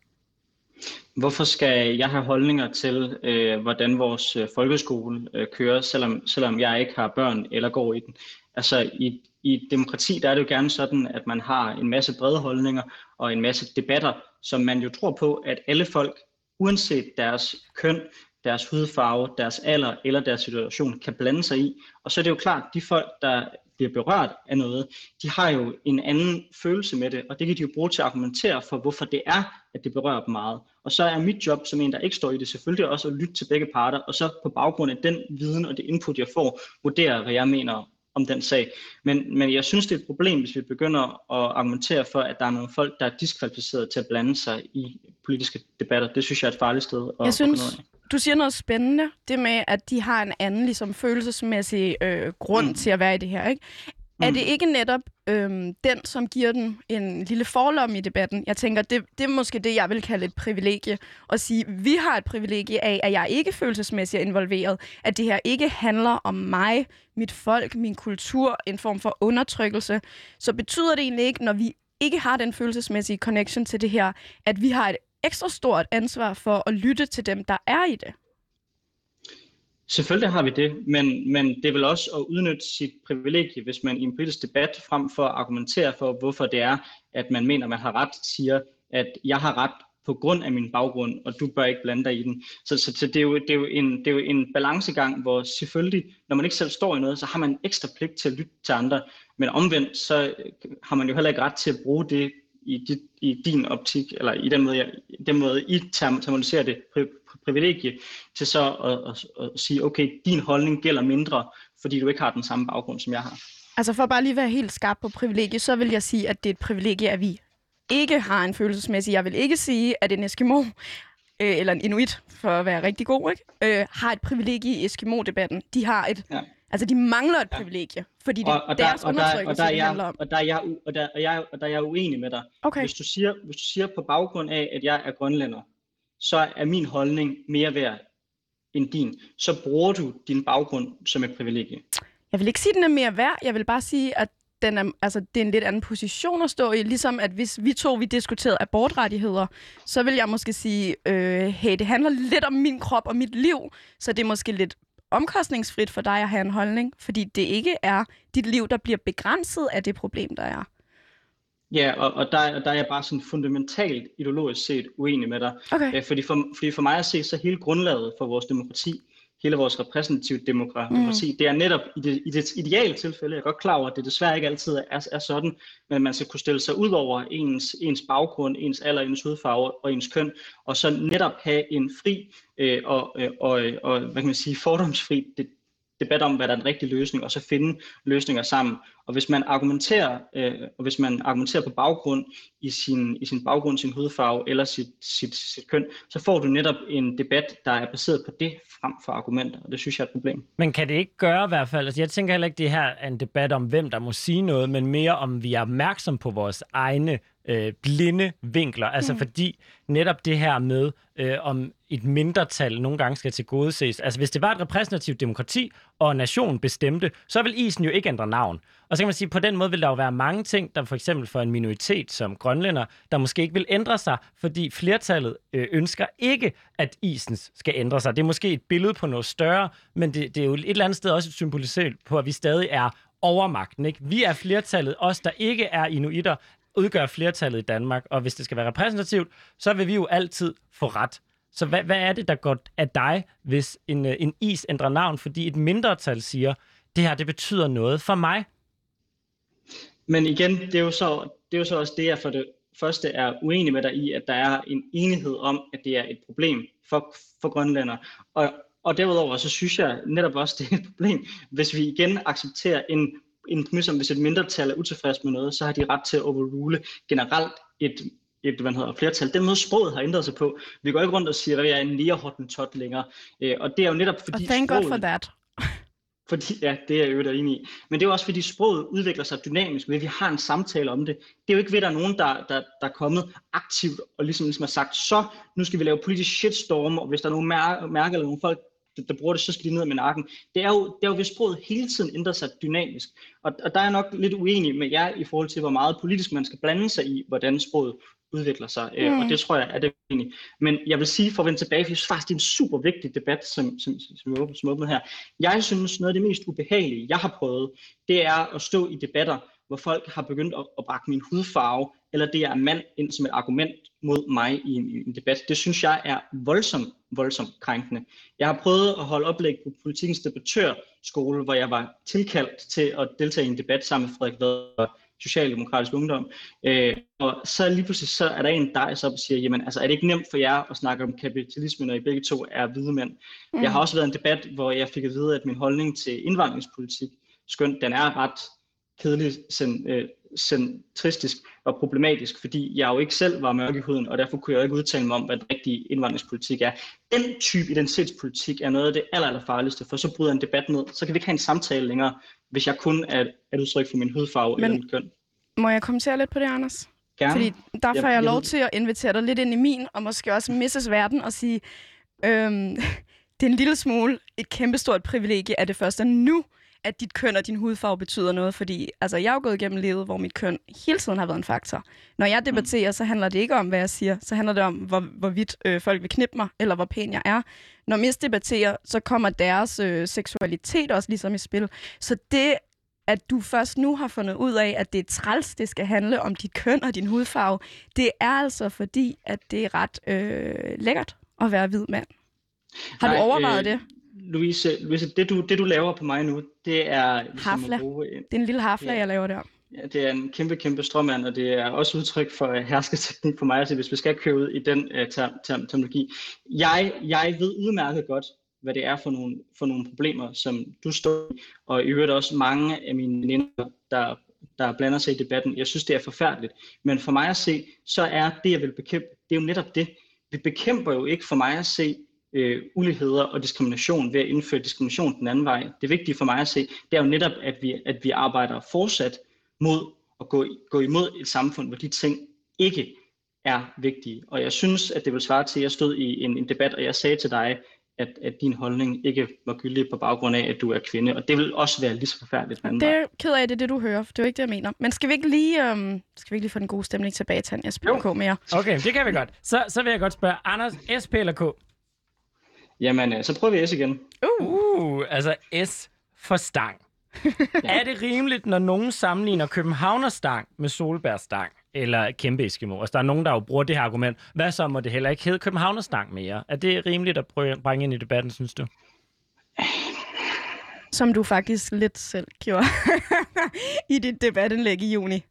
Hvorfor skal jeg have holdninger til, øh, hvordan vores øh, folkeskole øh, kører, selvom, selvom jeg ikke har børn eller går i den? Altså i, i et demokrati, der er det jo gerne sådan, at man har en masse brede holdninger og en masse debatter, som man jo tror på, at alle folk, uanset deres køn, deres hudfarve, deres alder eller deres situation, kan blande sig i. Og så er det jo klart, at de folk, der bliver berørt af noget, de har jo en anden følelse med det, og det kan de jo bruge til at argumentere for, hvorfor det er, at det berører dem meget. Og så er mit job som en, der ikke står i det, selvfølgelig også at lytte til begge parter, og så på baggrund af den viden og det input, jeg får, vurdere, hvad jeg mener om den sag. Men, men jeg synes, det er et problem, hvis vi begynder at argumentere for, at der er nogle folk, der er diskvalificeret til at blande sig i politiske debatter. Det synes jeg er et farligt sted at Jeg synes. Du siger noget spændende, det med, at de har en anden ligesom, følelsesmæssig øh, grund mm. til at være i det her. Ikke? Mm. Er det ikke netop øhm, den, som giver den en lille forlom i debatten? Jeg tænker, det, det er måske det, jeg vil kalde et privilegie. At sige, vi har et privilegie af, at jeg ikke følelsesmæssigt er involveret. At det her ikke handler om mig, mit folk, min kultur, en form for undertrykkelse. Så betyder det egentlig ikke, når vi ikke har den følelsesmæssige connection til det her, at vi har et ekstra stort ansvar for at lytte til dem, der er i det? Selvfølgelig har vi det, men, men det er vel også at udnytte sit privilegie, hvis man i en politisk debat frem for at argumentere for, hvorfor det er, at man mener, man har ret, siger, at jeg har ret på grund af min baggrund, og du bør ikke blande dig i den. Så, så, så det, er jo, det, er jo en, det er jo en balancegang, hvor selvfølgelig, når man ikke selv står i noget, så har man ekstra pligt til at lytte til andre, men omvendt, så har man jo heller ikke ret til at bruge det i, dit, i din optik, eller i den måde, jeg, den måde I term, terminiserer det pri, privilegie, til så at, at, at sige, okay, din holdning gælder mindre, fordi du ikke har den samme baggrund, som jeg har. Altså for bare lige at være helt skarp på privilegie, så vil jeg sige, at det er et privilegie, at vi ikke har en følelsesmæssig. Jeg vil ikke sige, at en Eskimo, øh, eller en Inuit, for at være rigtig god, ikke, øh, har et privilegie i Eskimo-debatten. De har et, Ja. Altså de mangler et privilegie, fordi det og, der, deres og, der, og, der, er det handler jeg, om. og, der, er jeg, og, der, og, jeg, og der er jeg uenig med dig. Okay, Hvis, du siger, hvis du siger på baggrund af, at jeg er grønlænder, så er min holdning mere værd end din. Så bruger du din baggrund som et privilegie. jeg vil ikke sige, at den er mere værd. Jeg vil bare sige, at den er, altså, det er en lidt anden position at stå i. Ligesom at hvis vi to vi diskuterede abortrettigheder, så vil jeg måske sige, øh, hey, det handler lidt om min krop og mit liv, så det er måske lidt omkostningsfrit for dig at have en holdning, fordi det ikke er dit liv, der bliver begrænset af det problem, der er. Ja, og, og, der, der er jeg bare sådan fundamentalt ideologisk set uenig med dig. Okay. Øh, fordi, for, fordi for mig at se, så hele grundlaget for vores demokrati, hele vores repræsentative demokrati. Mm. Det er netop i det, i det ideale tilfælde, jeg er godt klar over, at det desværre ikke altid er, er sådan, men man skal kunne stille sig ud over ens, ens baggrund, ens alder, ens hudfarve og ens køn, og så netop have en fri øh, og, øh, og, og, hvad kan man sige, fordomsfri debat om, hvad der er den rigtige løsning, og så finde løsninger sammen. Og hvis man argumenterer, øh, og hvis man argumenterer på baggrund i sin, i sin baggrund, sin hudfarve eller sit, sit, sit køn, så får du netop en debat, der er baseret på det frem for argumenter, og det synes jeg er et problem. Men kan det ikke gøre i hvert fald, altså jeg tænker heller ikke, det her er en debat om, hvem der må sige noget, men mere om, vi er opmærksom på vores egne øh, blinde vinkler. Altså mm. fordi netop det her med, øh, om et mindretal nogle gange skal tilgodeses. Altså hvis det var et repræsentativt demokrati, og nationen bestemte, så vil isen jo ikke ændre navn. Og så kan man sige, at på den måde vil der jo være mange ting, der for eksempel for en minoritet som grønlænder, der måske ikke vil ændre sig, fordi flertallet øh, ønsker ikke, at isen skal ændre sig. Det er måske et billede på noget større, men det, det er jo et eller andet sted også et symboliseret på, at vi stadig er overmagten. Ikke? Vi er flertallet, os der ikke er inuitter, udgør flertallet i Danmark, og hvis det skal være repræsentativt, så vil vi jo altid få ret. Så hvad, hvad er det, der går af dig, hvis en, øh, en is ændrer navn, fordi et mindretal siger, det her, det betyder noget for mig? Men igen, det er jo så, det er jo så også det, jeg for det første er uenig med dig i, at der er en enighed om, at det er et problem for, for grønlænder. Og, og derudover, så synes jeg netop også, (laughs) det er et problem, hvis vi igen accepterer en, en præmis om, hvis et mindretal er utilfreds med noget, så har de ret til at overrule generelt et, et hvad hedder, flertal. Den måde sproget har ændret sig på. Vi går ikke rundt og siger, at vi er en tot længere. Øh, og det er jo netop fordi... Og thank sproget, God for that. Fordi, ja, det er jeg jo enig i. Men det er jo også fordi sproget udvikler sig dynamisk, ved at vi har en samtale om det. Det er jo ikke ved, at der er nogen, der, der, der er kommet aktivt og ligesom, ligesom har sagt, så nu skal vi lave politisk shitstorm, og hvis der er nogen mær- mærke eller nogle folk, der, der bruger det, så skal de ned med nakken. Det er jo, det er jo ved sproget hele tiden ændrer sig dynamisk. Og, og der er jeg nok lidt uenig med jer i forhold til, hvor meget politisk man skal blande sig i, hvordan sproget udvikler sig, øh, mm. og det tror jeg er det egentlig. Men jeg vil sige, for at vende tilbage, for jeg synes faktisk, det er en super vigtig debat, som, som, som, som, som åbner her. Jeg synes, noget af det mest ubehagelige, jeg har prøvet, det er at stå i debatter, hvor folk har begyndt at, at brække min hudfarve, eller det er mand ind som et argument mod mig i en, i en debat. Det synes jeg er voldsomt, voldsomt krænkende. Jeg har prøvet at holde oplæg på politikens debattørskole, hvor jeg var tilkaldt til at deltage i en debat sammen med Frederik Vader, Socialdemokratisk Ungdom. Øh, og så lige pludselig så er der en, der så siger, jamen altså er det ikke nemt for jer at snakke om kapitalisme, når I begge to er hvide mænd? Mm. Jeg har også været i en debat, hvor jeg fik at vide, at min holdning til indvandringspolitik, skønt den er ret kedelig, øh, centristisk og problematisk, fordi jeg jo ikke selv var mørk i huden, og derfor kunne jeg ikke udtale mig om, hvad den rigtige indvandringspolitik er. Den type identitetspolitik er noget af det aller, aller farligste, for så bryder en debat ned. Så kan vi ikke have en samtale længere, hvis jeg kun er et udtryk for min hudfarve Men, eller mit køn. Må jeg kommentere lidt på det, Anders? Gerne. Fordi der får jeg, jeg lov til at invitere dig lidt ind i min, og måske også Mrs. Verden, og sige, øhm, (laughs) det er en lille smule et kæmpestort privilegie, at det først er nu, at dit køn og din hudfarve betyder noget, fordi altså, jeg jo gået igennem livet, hvor mit køn hele tiden har været en faktor. Når jeg debatterer, så handler det ikke om, hvad jeg siger, så handler det om, hvor, hvorvidt øh, folk vil knippe mig, eller hvor pæn jeg er. Når mis debatterer, så kommer deres øh, seksualitet også ligesom i spil. Så det, at du først nu har fundet ud af, at det er træls, det skal handle om dit køn og din hudfarve, det er altså fordi, at det er ret øh, lækkert at være hvid mand. Har Nej, du overvejet øh, det? Louise, Louise det, du, det du laver på mig nu, det er... Ligesom hafla. Bruge, det er en lille hafla, ja, jeg laver der. Ja, det er en kæmpe, kæmpe strømmand, og det er også udtryk for uh, hersketeknik for mig, altså, hvis vi skal køre ud i den uh, term, term, terminologi. Jeg, jeg ved udmærket godt, hvad det er for nogle, for nogle problemer, som du står i, og i øvrigt også mange af mine veninder, der, der blander sig i debatten. Jeg synes, det er forfærdeligt. Men for mig at se, så er det, jeg vil bekæmpe, det er jo netop det. Vi bekæmper jo ikke for mig at se øh, uligheder og diskrimination ved at indføre diskrimination den anden vej. Det vigtige for mig at se, det er jo netop, at vi, at vi arbejder fortsat mod at gå, gå imod et samfund, hvor de ting ikke er vigtige. Og jeg synes, at det vil svare til, at jeg stod i en, en debat, og jeg sagde til dig, at, at din holdning ikke var gyldig på baggrund af, at du er kvinde. Og det vil også være lige så forfærdeligt. Det er ked af det, det du hører. Det er jo ikke det, jeg mener. Men skal vi ikke lige, øhm, skal vi ikke lige få den gode stemning tilbage til Jeg spiller K mere. Okay, det kan vi godt. Så, så vil jeg godt spørge, Anders, SP eller K? Jamen, øh, så prøver vi S igen. Uh, uh altså S for stang. (laughs) ja. Er det rimeligt, når nogen sammenligner Københavnerstang med Solbærstang? Eller kæmpe Eskimo? Altså, der er nogen, der jo bruger det her argument. Hvad så må det heller ikke hedde Københavnerstang mere? Er det rimeligt at prøve at bringe ind i debatten, synes du? Som du faktisk lidt selv gjorde (laughs) i dit debatindlæg i juni.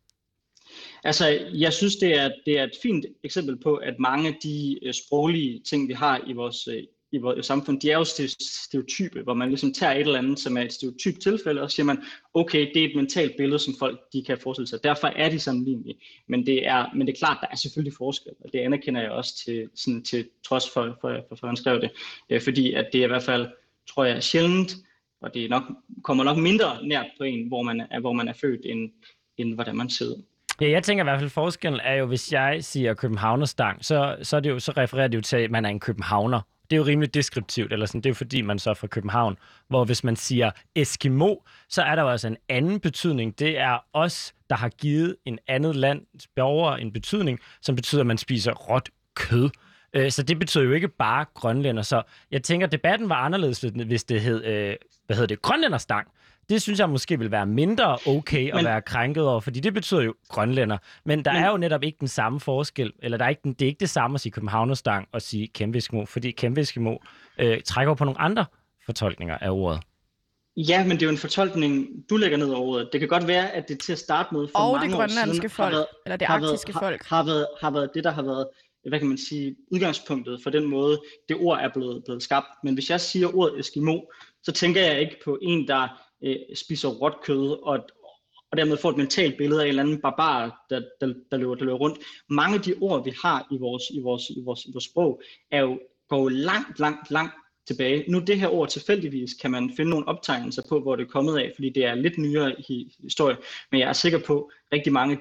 Altså, jeg synes, det er, det er et fint eksempel på, at mange af de øh, sproglige ting, vi har i vores, øh, i vores samfund, de er jo stereotype, hvor man ligesom tager et eller andet, som er et stereotyp tilfælde, og siger man, okay, det er et mentalt billede, som folk de kan forestille sig. Derfor er de sammenlignelige. Men det er, men det er klart, der er selvfølgelig forskel, og det anerkender jeg også til, sådan, til trods for, for, for, for han skrev det. Øh, fordi at det er i hvert fald, tror jeg, sjældent, og det nok, kommer nok mindre nært på en, hvor man er, hvor man er født, end, end hvordan man sidder. Ja, jeg tænker i hvert fald, forskellen er jo, hvis jeg siger københavnerstang, så, så, er det jo, så refererer det jo til, at man er en københavner. Det er jo rimelig deskriptivt, eller sådan, det er jo fordi, man så er fra København. Hvor hvis man siger Eskimo, så er der jo altså en anden betydning. Det er os, der har givet en andet lands borgere en betydning, som betyder, at man spiser råt kød. Øh, så det betyder jo ikke bare grønlænder. Så jeg tænker, debatten var anderledes, hvis det hed, øh, hvad hedder det, grønlænderstang det synes jeg måske vil være mindre okay at Men... være krænket over, fordi det betyder jo grønlænder. Men der Men... er jo netop ikke den samme forskel, eller der er ikke den, det er ikke det samme at sige københavnerstang og sige kæmpeeskimo, fordi kæmpeeskimo øh, trækker på nogle andre fortolkninger af ordet. Ja, men det er jo en fortolkning, du lægger ned over ordet. Det kan godt være, at det til at starte med for og mange det grønlandske siden, folk, været, eller det arktiske har, folk. Har, har, været, har været det, der har været hvad kan man sige, udgangspunktet for den måde, det ord er blevet, blevet skabt. Men hvis jeg siger ordet Eskimo, så tænker jeg ikke på en, der øh, spiser råt kød, og, og dermed får et mentalt billede af en eller anden barbar, der, der, der, løber, der løber rundt. Mange af de ord, vi har i vores, i vores, i vores, i vores sprog, er jo, går jo langt, langt, langt tilbage. Nu det her ord tilfældigvis kan man finde nogle optegnelser på, hvor det er kommet af, fordi det er lidt nyere i historie, men jeg er sikker på, at rigtig mange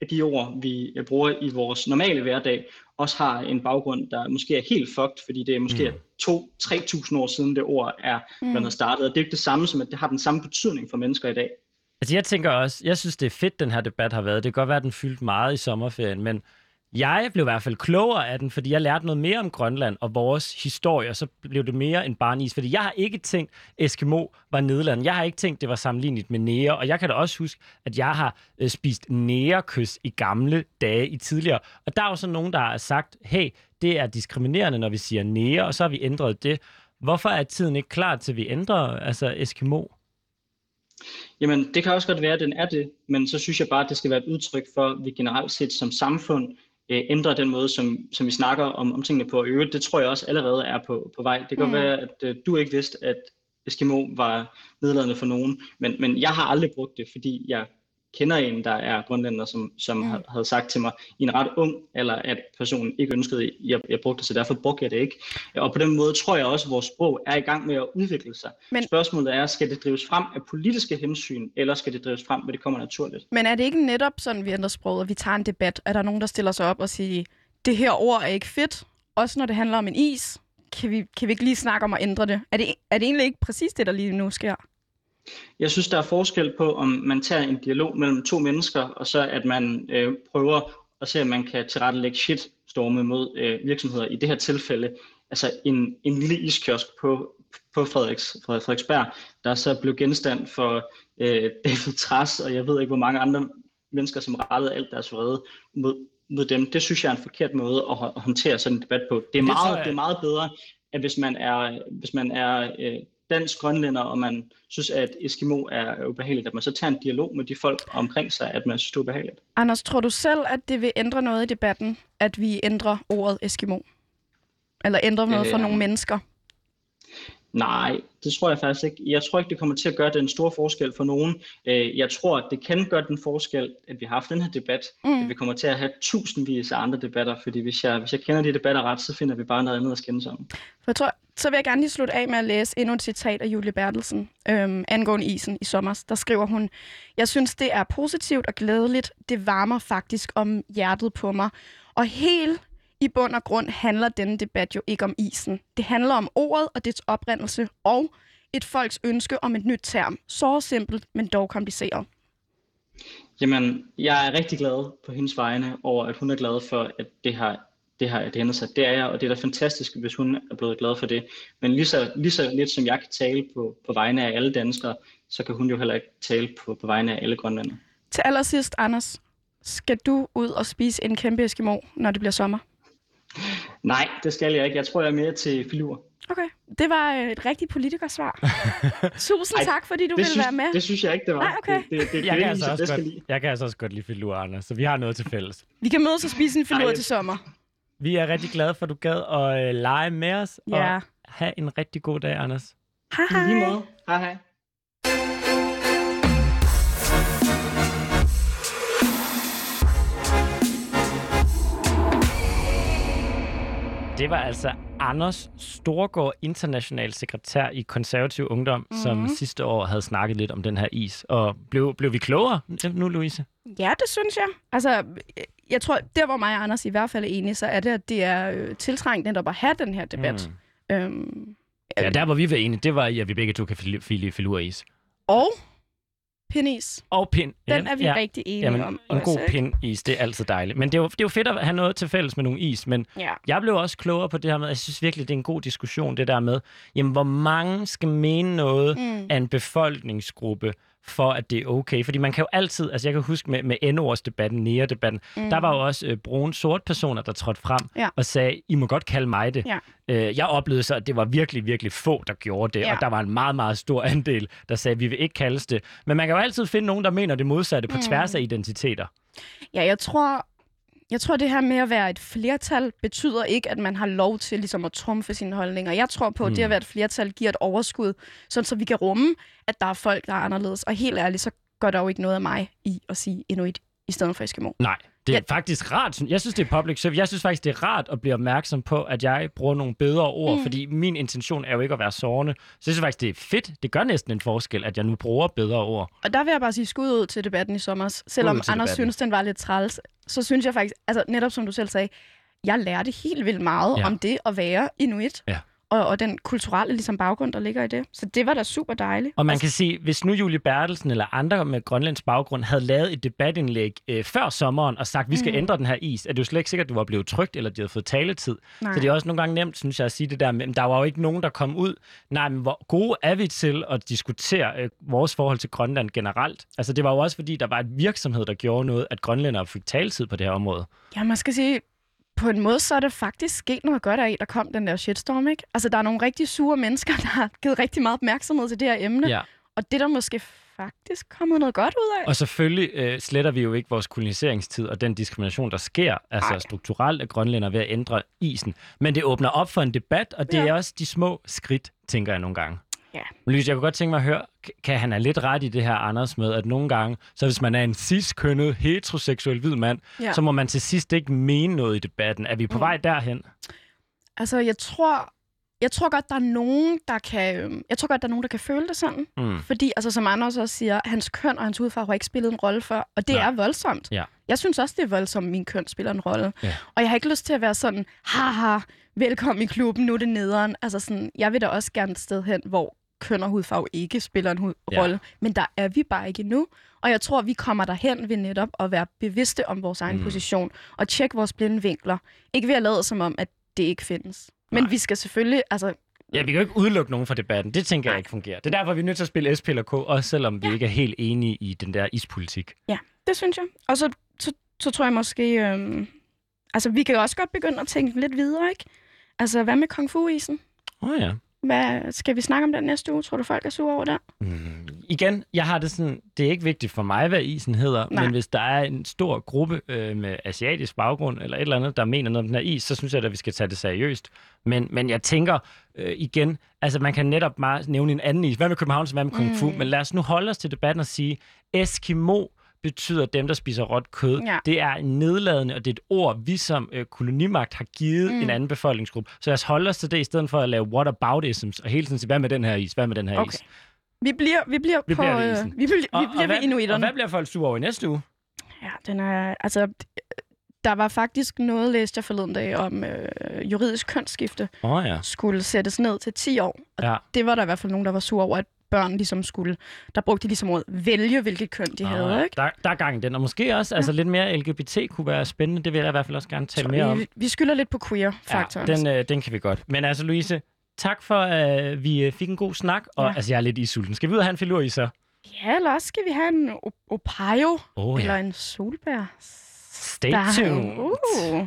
af de ord, vi bruger i vores normale hverdag, også har en baggrund, der måske er helt fucked, fordi det er måske mm. 2-3.000 år siden det ord er mm. startet. Og det er ikke det samme som, at det har den samme betydning for mennesker i dag. Altså jeg tænker også, jeg synes det er fedt, den her debat har været. Det kan godt være, at den fyldt meget i sommerferien, men jeg blev i hvert fald klogere af den, fordi jeg lærte noget mere om Grønland og vores historie, og så blev det mere end bare is. Fordi jeg har ikke tænkt, Eskimo var Nederland. Jeg har ikke tænkt, det var sammenlignet med nære. Og jeg kan da også huske, at jeg har øh, spist nærekys i gamle dage i tidligere. Og der er jo så nogen, der har sagt, hey, det er diskriminerende, når vi siger nære, og så har vi ændret det. Hvorfor er tiden ikke klar til, at vi ændrer altså Eskimo? Jamen, det kan også godt være, at den er det, men så synes jeg bare, at det skal være et udtryk for, at vi generelt set som samfund øh, ændre den måde, som, som vi snakker om, om tingene på. Og øvrigt, det tror jeg også allerede er på, på vej. Det kan mm. være, at øh, du ikke vidste, at Eskimo var nedladende for nogen, men, men jeg har aldrig brugt det, fordi jeg kender en, der er grønlænder, som, som mm. havde sagt til mig i en ret ung eller at personen ikke ønskede, at jeg, jeg brugte det, så derfor brugte jeg det ikke. Og på den måde tror jeg også, at vores sprog er i gang med at udvikle sig. Men, Spørgsmålet er, skal det drives frem af politiske hensyn, eller skal det drives frem, hvor det kommer naturligt? Men er det ikke netop sådan, vi ændrer sproget, at vi tager en debat? Er der nogen, der stiller sig op og siger, det her ord er ikke fedt, også når det handler om en is? Kan vi, kan vi ikke lige snakke om at ændre det? Er det, er det egentlig ikke præcis det, der lige nu sker? Jeg synes, der er forskel på, om man tager en dialog mellem to mennesker, og så at man øh, prøver at se, om man kan tilrettelægge shitstorme mod øh, virksomheder. I det her tilfælde, altså en, en lille iskiosk på, på Frederiks, Frederiksberg, der så blev genstand for øh, David Tras, og jeg ved ikke, hvor mange andre mennesker, som rettede alt deres vrede mod, mod dem. Det synes jeg er en forkert måde at håndtere sådan en debat på. Det er, meget, det er meget bedre, at hvis man er, hvis man er øh, dansk grønlænder, og man synes, at Eskimo er ubehageligt, at man så tager en dialog med de folk omkring sig, at man synes, det er ubehageligt. Anders, tror du selv, at det vil ændre noget i debatten, at vi ændrer ordet Eskimo? Eller ændrer noget øh, for nogle mennesker? Nej, det tror jeg faktisk ikke. Jeg tror ikke, det kommer til at gøre den store forskel for nogen. Øh, jeg tror, at det kan gøre den forskel, at vi har haft den her debat. Mm. At vi kommer til at have tusindvis af andre debatter, fordi hvis jeg, hvis jeg kender de debatter ret, så finder vi bare noget andet at skændes om. For jeg tror, så vil jeg gerne lige slutte af med at læse endnu et citat af Julie Bertelsen øhm, angående isen i sommer. Der skriver hun, Jeg synes, det er positivt og glædeligt. Det varmer faktisk om hjertet på mig. Og helt i bund og grund handler denne debat jo ikke om isen. Det handler om ordet og dets oprindelse og et folks ønske om et nyt term. Så simpelt, men dog kompliceret. Jamen, jeg er rigtig glad på hendes vegne over, at hun er glad for, at det har det har det ændrer sig. Det er jeg, og det er da fantastisk, hvis hun er blevet glad for det. Men lige så, lige så lidt som jeg kan tale på, på vegne af alle danskere, så kan hun jo heller ikke tale på, på vegne af alle grønlænder. Til allersidst, Anders, skal du ud og spise en kæmpe Eskimo, når det bliver sommer? Nej, det skal jeg ikke. Jeg tror, jeg er mere til filur. Okay. Det var øh, et rigtigt politikersvar. (laughs) Tusind Ej, tak, fordi du ville synes, være med. Det synes jeg ikke, det var. Nej, okay. Det, det, det, Jeg det, kan, altså også godt, jeg kan altså også godt lide filur, Anders, så vi har noget til fælles. Vi kan mødes og spise en filur Ej. til sommer. Vi er rigtig glade for, at du gad at øh, lege med os, Ja. og have en rigtig god dag, Anders. Hej hej. lige måde. Hej hej. Det var altså Anders Storgård, international sekretær i Konservativ Ungdom, mm-hmm. som Mhm. sidste år havde snakket lidt om den her is. Og blev, blev vi klogere nu, Louise? Ja, det synes jeg. Altså, jeg tror, der hvor mig og Anders i hvert fald er enige, så er det, at det er øh, tiltrængt netop at have den her debat. Mm. Øhm, Ja, der hvor vi var enige, det var i, at vi begge to kan file, file filuris. og penis. Og pind. Den er vi ja. rigtig enige Jamen, om. en også, god ikke? pindis, det er altid dejligt. Men det er, jo, det er jo fedt at have noget til fælles med nogle is, men Ja. jeg blev også klogere på det her med, jeg synes virkelig, det er en god diskussion, det der med, jamen, hvor mange skal mene noget Mm. af en befolkningsgruppe, for at det er okay. Fordi man kan jo altid, altså jeg kan huske med, med N-ordsdebatten, nære-debatten, mm. der var jo også øh, brune sort personer, der trådte frem Ja. og sagde, I må godt kalde mig det. Ja. Øh, jeg oplevede så, at det var virkelig, virkelig få, der gjorde det, Ja. og der var en meget, meget stor andel, der sagde, vi vil ikke kaldes det. Men man kan jo altid finde nogen, der mener det modsatte på Mm. tværs af identiteter. Ja, jeg tror, jeg tror, det her med at være et flertal betyder ikke, at man har lov til ligesom at trumfe sine holdninger. Jeg tror på, at det Mm. at være et flertal giver et overskud, sådan så vi kan rumme, at der er folk, der er anderledes. Og helt ærligt, så gør der jo ikke noget af mig i at sige inuit i stedet for Eskimo. Nej, det er Ja. faktisk rart. Jeg synes, det er public service. Jeg synes faktisk, det er rart at blive opmærksom på, at jeg bruger nogle bedre ord, mm. fordi min intention er jo ikke at være sårende. Så jeg synes faktisk, det er fedt. Det gør næsten en forskel, at jeg nu bruger bedre ord. Og der vil jeg bare sige skud ud til debatten i sommer. Selvom Anders debatten. synes, den var lidt træls, så synes jeg faktisk, altså netop som du selv sagde, jeg lærte helt vildt meget ja. om det at være inuit. Ja. Og, og den kulturelle ligesom, baggrund, der ligger i det. Så det var da super dejligt. Og man kan sige, hvis nu Julie Bertelsen eller andre med Grønlands baggrund havde lavet et debatindlæg øh, før sommeren og sagt, vi skal mm. ændre den her is, er det jo slet ikke sikkert, at du var blevet trygt, eller de havde fået taletid. Nej. Så det er også nogle gange nemt, synes jeg, at sige det der med, at der var jo ikke nogen, der kom ud. Nej, men hvor gode er vi til at diskutere øh, vores forhold til Grønland generelt? Altså det var jo også, fordi der var et virksomhed, der gjorde noget, at grønlændere fik taletid på det her område. Ja, man skal sige, på en måde, så er det faktisk sket noget godt af, der kom den der shitstorm, ikke? Altså, der er nogle rigtig sure mennesker, (laughs) der har givet rigtig meget opmærksomhed til det her emne. Ja. Og det er der måske faktisk kommet noget godt ud af. Og selvfølgelig øh, sletter vi jo ikke vores koloniseringstid og den diskrimination, der sker, altså Ej. strukturelt af grønlænder ved at ændre isen. Men det åbner op for en debat, og det Ja. er også de små skridt, tænker jeg nogle gange. Ja. Lys, jeg kunne godt tænke mig at høre, kan han have lidt ret i det her, Anders, med, at nogle gange, så hvis man er en cis-kønnet, heteroseksuel hvid mand, Ja. så må man til sidst ikke mene noget i debatten. Er vi på Mm. vej derhen? Altså, jeg tror, jeg tror godt, der er nogen, der kan, øhm, jeg tror godt, der er nogen, der kan føle det sådan. Mm. Fordi, altså, som Anders også siger, hans køn og hans hudfarve har ikke spillet en rolle før, og det Nej. er voldsomt. Ja. Jeg synes også, det er voldsomt, at min køn spiller en rolle. Ja. Og jeg har ikke lyst til at være sådan, haha, velkommen i klubben, nu er det nederen. Altså sådan, jeg vil da også gerne et sted hen, hvor køn og hudfarve ikke spiller en Ja. rolle. Men der er vi bare ikke endnu. Og jeg tror, vi kommer derhen ved netop at være bevidste om vores egen Mm. position, og tjekke vores blinde vinkler. Ikke ved at lade som om, at det ikke findes. Men Nej. vi skal selvfølgelig, altså, Ja, vi kan jo ikke udelukke nogen fra debatten. Det tænker jeg ikke fungerer. Det er derfor, vi er nødt til at spille SP eller K, også selvom vi ikke er helt enige i den der ispolitik. Det synes jeg. Og så, så, så tror jeg måske... Øhm, altså, vi kan også godt begynde at tænke lidt videre, ikke? Altså, hvad med Kung Fu-isen? Åh oh, ja. Hvad, skal vi snakke om den næste uge? Tror du, folk er sure over det? Mm. Igen, jeg har det sådan, det er ikke vigtigt for mig, hvad isen hedder, Nej. men hvis der er en stor gruppe øh, med asiatisk baggrund eller et eller andet, der mener noget om den her is, så synes jeg, at vi skal tage det seriøst. Men, men jeg tænker øh, igen, altså man kan netop meget nævne en anden is. Hvad med København, hvad med Kung Fu? Mm. Men lad os nu holde os til debatten og sige, Eskimo betyder dem, der spiser råt kød. Ja. Det er nedladende, og det er et ord, vi som øh, kolonimagt har givet mm. En anden befolkningsgruppe. Så lad os holde os til det, i stedet for at lave whataboutisms, og hele tiden sige, hvad med den her is, hvad med den her Okay. is. Vi bliver, vi bliver Vi på... bliver ved øh, isen. vi, bliver, vi Og, bliver og, ved hvad, og inuiterne. hvad bliver folk sure over i næste uge? Ja, den er... Altså, der var faktisk noget, læste jeg forleden dag, om øh, juridisk kønsskifte oh, ja. skulle sættes ned til 10 år. Og Ja. det var der i hvert fald nogen, der var sure over, at børn ligesom skulle... Der brugte de ligesom ordet vælge, hvilket køn de Åh, havde, ja. ikke? Der, der er gang i den. Og måske også altså, lidt mere LGBT kunne være spændende. Det vil jeg i hvert fald også gerne tale mere om. Vi, vi skylder lidt på queer-faktoren. Ja, den, øh, den kan vi godt. Men altså, Louise, tak for, at øh, vi øh, fik en god snak. Og Ja. altså, jeg er lidt i sulten. Skal vi ud og have en filur i så? Ja, eller også skal vi have en o- opayo, Åh oh, eller ja. en solbær. Stay tuned. Uh.